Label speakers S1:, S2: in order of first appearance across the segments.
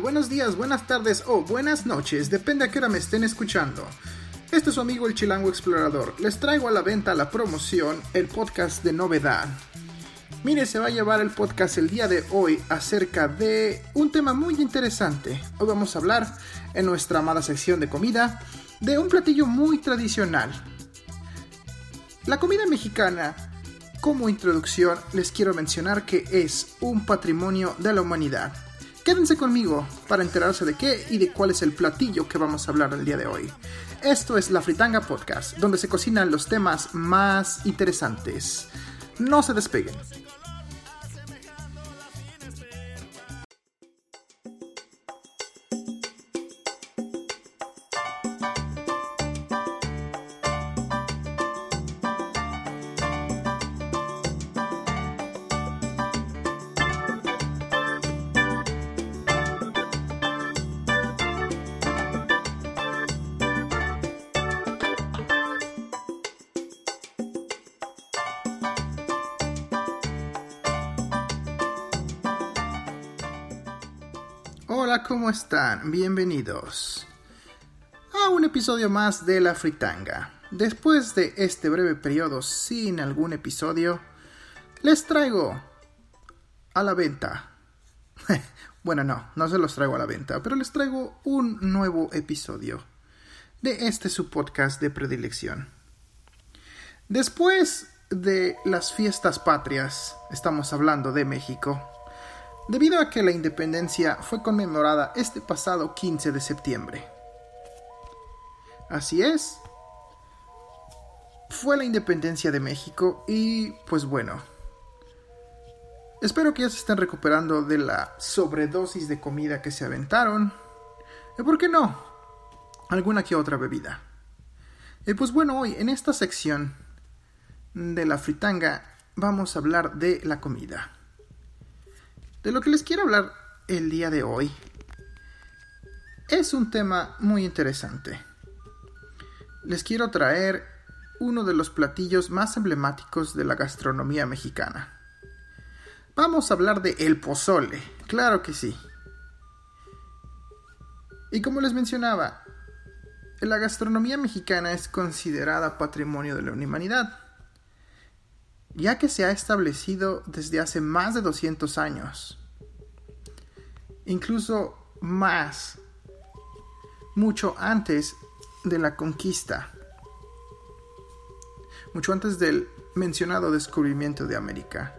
S1: Buenos días, buenas tardes o buenas noches, depende a qué hora me estén escuchando. Este es su amigo el Chilango Explorador. Les traigo a la venta la promoción, el podcast de novedad. Mire, se va a llevar el podcast el día de hoy acerca de un tema muy interesante. Hoy vamos a hablar en nuestra amada sección de comida de un platillo muy tradicional. La comida mexicana, como introducción, les quiero mencionar que es un patrimonio de la humanidad. Quédense conmigo para enterarse de qué y de cuál es el platillo que vamos a hablar el día de hoy. Esto es La Fritanga Podcast, donde se cocinan los temas más interesantes. No se despeguen. Hola, ¿cómo están? Bienvenidos a un episodio más de La Fritanga. Después de este breve periodo sin algún episodio, les traigo a la venta. bueno, no, no se los traigo a la venta, pero les traigo un nuevo episodio de este su podcast de predilección. Después de las fiestas patrias, estamos hablando de México, debido a que la independencia fue conmemorada este pasado 15 de septiembre. Así es, fue la independencia de México y pues bueno, espero que ya se estén recuperando de la sobredosis de comida que se aventaron. ¿Y por qué no? Alguna que otra bebida. Y pues bueno, hoy en esta sección de la fritanga vamos a hablar de la comida. De lo que les quiero hablar el día de hoy es un tema muy interesante. Les quiero traer uno de los platillos más emblemáticos de la gastronomía mexicana. Vamos a hablar de el pozole, claro que sí. Y como les mencionaba, la gastronomía mexicana es considerada patrimonio de la humanidad ya que se ha establecido desde hace más de 200 años, incluso más, mucho antes de la conquista, mucho antes del mencionado descubrimiento de América.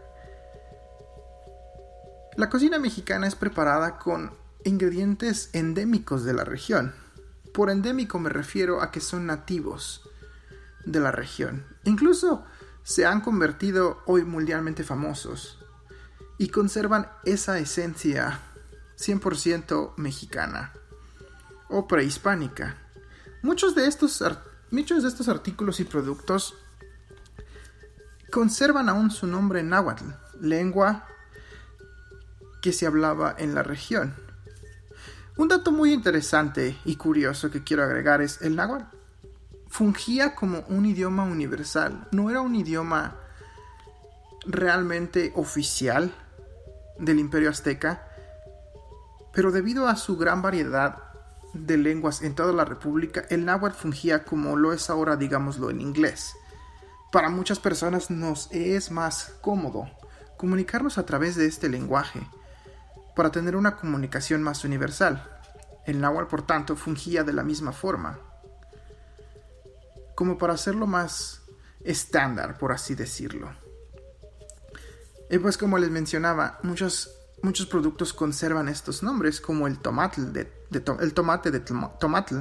S1: La cocina mexicana es preparada con ingredientes endémicos de la región. Por endémico me refiero a que son nativos de la región. Incluso se han convertido hoy mundialmente famosos y conservan esa esencia 100% mexicana o prehispánica. Muchos de, estos, muchos de estos artículos y productos conservan aún su nombre en náhuatl, lengua que se hablaba en la región. Un dato muy interesante y curioso que quiero agregar es el náhuatl fungía como un idioma universal, no era un idioma realmente oficial del imperio azteca, pero debido a su gran variedad de lenguas en toda la república, el náhuatl fungía como lo es ahora, digámoslo, en inglés. Para muchas personas nos es más cómodo comunicarnos a través de este lenguaje para tener una comunicación más universal. El náhuatl, por tanto, fungía de la misma forma como para hacerlo más estándar, por así decirlo. Y pues como les mencionaba, muchos, muchos productos conservan estos nombres, como el tomate de, el tomate de tomatl,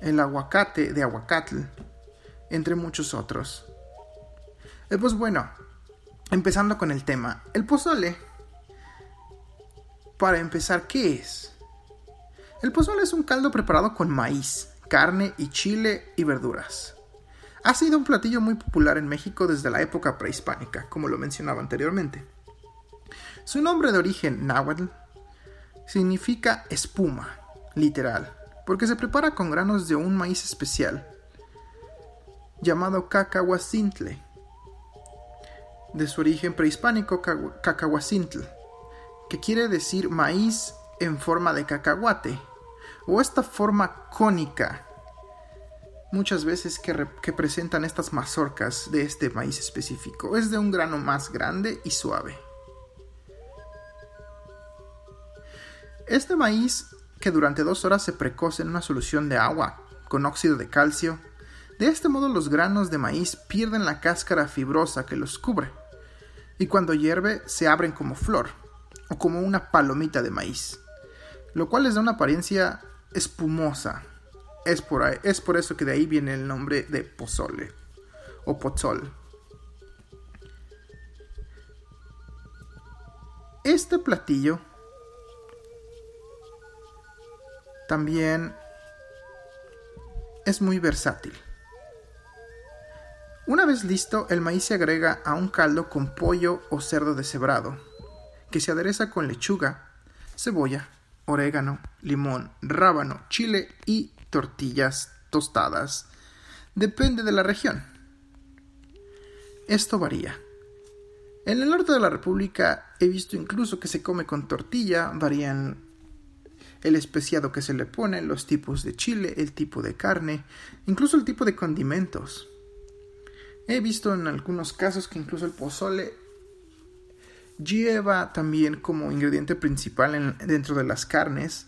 S1: el aguacate de aguacatl, entre muchos otros. Pues bueno, empezando con el tema, el pozole. Para empezar, ¿qué es? El pozole es un caldo preparado con maíz, carne y chile y verduras. Ha sido un platillo muy popular en México desde la época prehispánica, como lo mencionaba anteriormente. Su nombre de origen náhuatl significa espuma, literal, porque se prepara con granos de un maíz especial llamado cacahuacintle, de su origen prehispánico cacahuacintl, que quiere decir maíz en forma de cacahuate, o esta forma cónica, muchas veces que, presentan estas mazorcas de este maíz específico, es de un grano más grande y suave. Este maíz, que durante dos horas se precoce en una solución de agua con óxido de calcio, de este modo los granos de maíz pierden la cáscara fibrosa que los cubre, y cuando hierve se abren como flor, o como una palomita de maíz, lo cual les da una apariencia espumosa. Es por, es por eso que de ahí viene el nombre de pozole, o pozol. Este platillo también es muy versátil. Una vez listo, el maíz se agrega a un caldo con pollo o cerdo deshebrado, que se adereza con lechuga, cebolla, orégano, limón, rábano, chile y tortillas tostadas. Depende de la región. Esto varía. En el norte de la República he visto incluso que se come con tortilla, varían el especiado que se le pone, los tipos de chile, el tipo de carne, incluso el tipo de condimentos. He visto en algunos casos que incluso el pozole lleva también como ingrediente principal dentro de las carnes,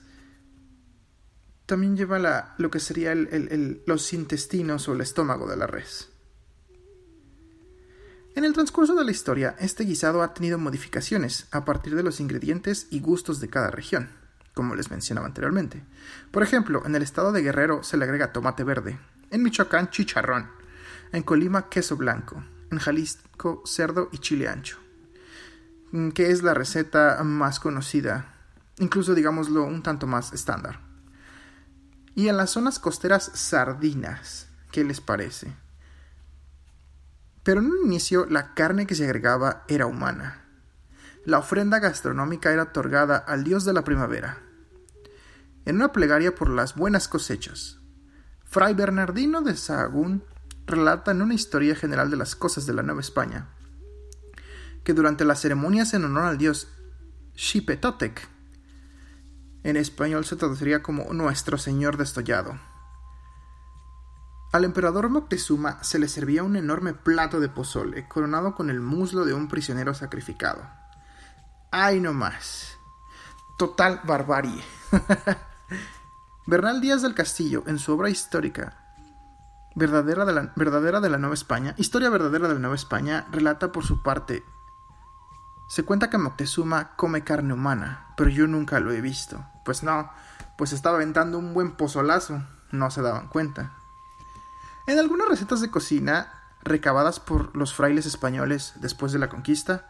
S1: también lleva lo que sería los intestinos o el estómago de la res. En el transcurso de la historia, este guisado ha tenido modificaciones a partir de los ingredientes y gustos de cada región como les mencionaba anteriormente. Por ejemplo, en el estado de Guerrero se le agrega tomate verde, en Michoacán chicharrón, en Colima queso blanco, en Jalisco cerdo y chile ancho, que es la receta más conocida, incluso digámoslo un tanto más estándar. Y en las zonas costeras sardinas, ¿qué les parece? Pero en un inicio la carne que se agregaba era humana. La ofrenda gastronómica era otorgada al dios de la primavera, en una plegaria por las buenas cosechas. Fray Bernardino de Sahagún relata en una historia general de las cosas de la Nueva España que durante las ceremonias en honor al dios Xipetotec, en español se traduciría como Nuestro Señor destollado, al emperador Moctezuma se le servía un enorme plato de pozole coronado con el muslo de un prisionero sacrificado. ¡Ay no más! Total barbarie. Bernal Díaz del Castillo, en su obra histórica verdadera de, la, verdadera de la Nueva España, Historia verdadera de la Nueva España, relata por su parte. Se cuenta que Moctezuma come carne humana, pero yo nunca lo he visto. Pues no, pues estaba aventando un buen pozolazo, no se daban cuenta. En algunas recetas de cocina, recabadas por los frailes españoles después de la conquista,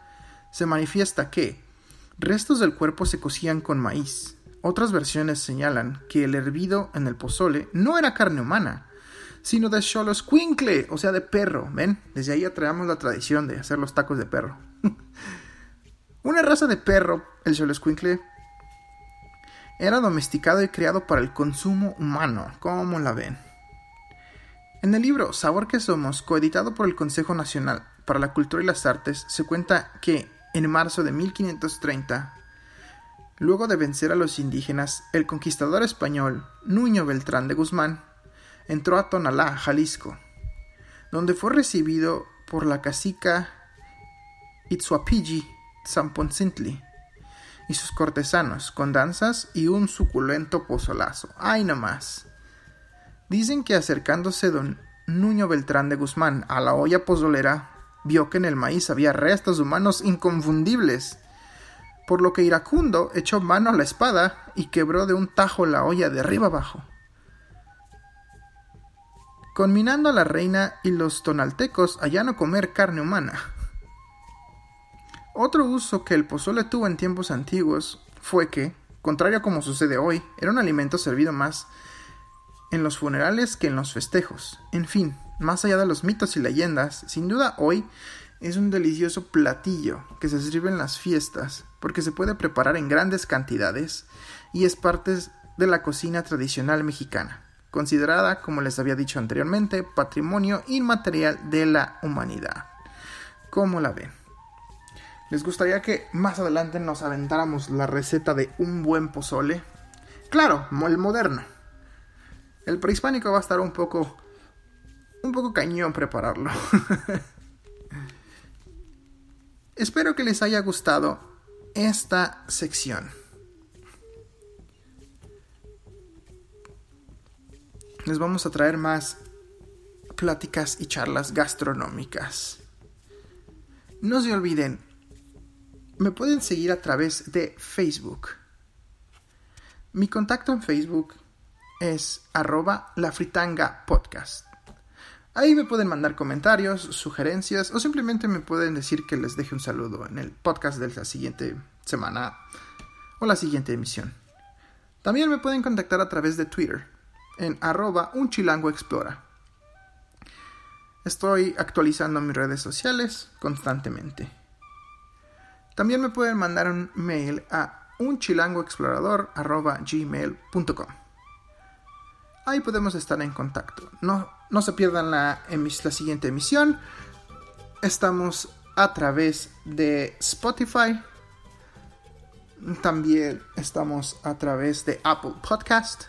S1: se manifiesta que restos del cuerpo se cocían con maíz, otras versiones señalan que el hervido en el pozole no era carne humana, sino de xoloscuincle, o sea, de perro. ¿Ven? Desde ahí atraemos la tradición de hacer los tacos de perro. Una raza de perro, el xoloscuincle, era domesticado y criado para el consumo humano. ¿Cómo la ven? En el libro Sabor que Somos, coeditado por el Consejo Nacional para la Cultura y las Artes, se cuenta que en marzo de 1530 Luego de vencer a los indígenas, el conquistador español Nuño Beltrán de Guzmán entró a Tonalá, Jalisco, donde fue recibido por la cacica Itzuapigi Zamponcintli y sus cortesanos con danzas y un suculento pozolazo. ¡Ay no más! Dicen que acercándose don Nuño Beltrán de Guzmán a la olla pozolera, vio que en el maíz había restos humanos inconfundibles por lo que Iracundo echó mano a la espada y quebró de un tajo la olla de arriba abajo. Conminando a la reina y los tonaltecos a ya no comer carne humana. Otro uso que el pozole tuvo en tiempos antiguos fue que, contrario a como sucede hoy, era un alimento servido más en los funerales que en los festejos. En fin, más allá de los mitos y leyendas, sin duda hoy es un delicioso platillo que se sirve en las fiestas porque se puede preparar en grandes cantidades y es parte de la cocina tradicional mexicana, considerada, como les había dicho anteriormente, patrimonio inmaterial de la humanidad. ¿Cómo la ven? ¿Les gustaría que más adelante nos aventáramos la receta de un buen pozole? Claro, el moderno. El prehispánico va a estar un poco un poco cañón prepararlo. Espero que les haya gustado esta sección. Les vamos a traer más pláticas y charlas gastronómicas. No se olviden, me pueden seguir a través de Facebook. Mi contacto en Facebook es arroba la fritanga podcast. Ahí me pueden mandar comentarios, sugerencias o simplemente me pueden decir que les deje un saludo en el podcast de la siguiente semana o la siguiente emisión. También me pueden contactar a través de Twitter en arroba un chilango explora. Estoy actualizando mis redes sociales constantemente. También me pueden mandar un mail a unchilangoexplorador.gmail.com Ahí podemos estar en contacto. No no se pierdan la, la siguiente emisión. Estamos a través de Spotify. También estamos a través de Apple Podcast.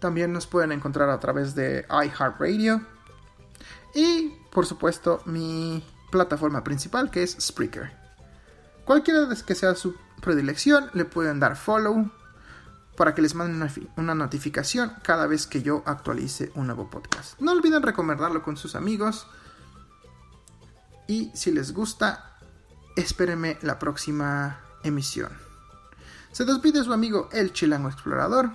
S1: También nos pueden encontrar a través de iHeartRadio. Y por supuesto mi plataforma principal que es Spreaker. Cualquiera que sea su predilección le pueden dar follow para que les manden una, notificación cada vez que yo actualice un nuevo podcast. No olviden recomendarlo con sus amigos. Y si les gusta, espérenme la próxima emisión. Se despide su amigo El Chilango Explorador.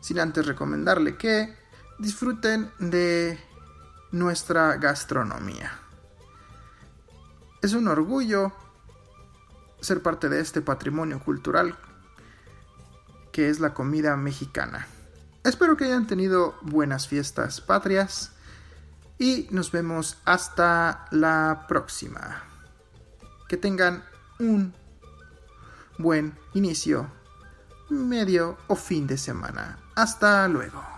S1: Sin antes recomendarle que disfruten de nuestra gastronomía. Es un orgullo ser parte de este patrimonio cultural que es la comida mexicana. Espero que hayan tenido buenas fiestas patrias y nos vemos hasta la próxima. Que tengan un buen inicio, medio o fin de semana. Hasta luego.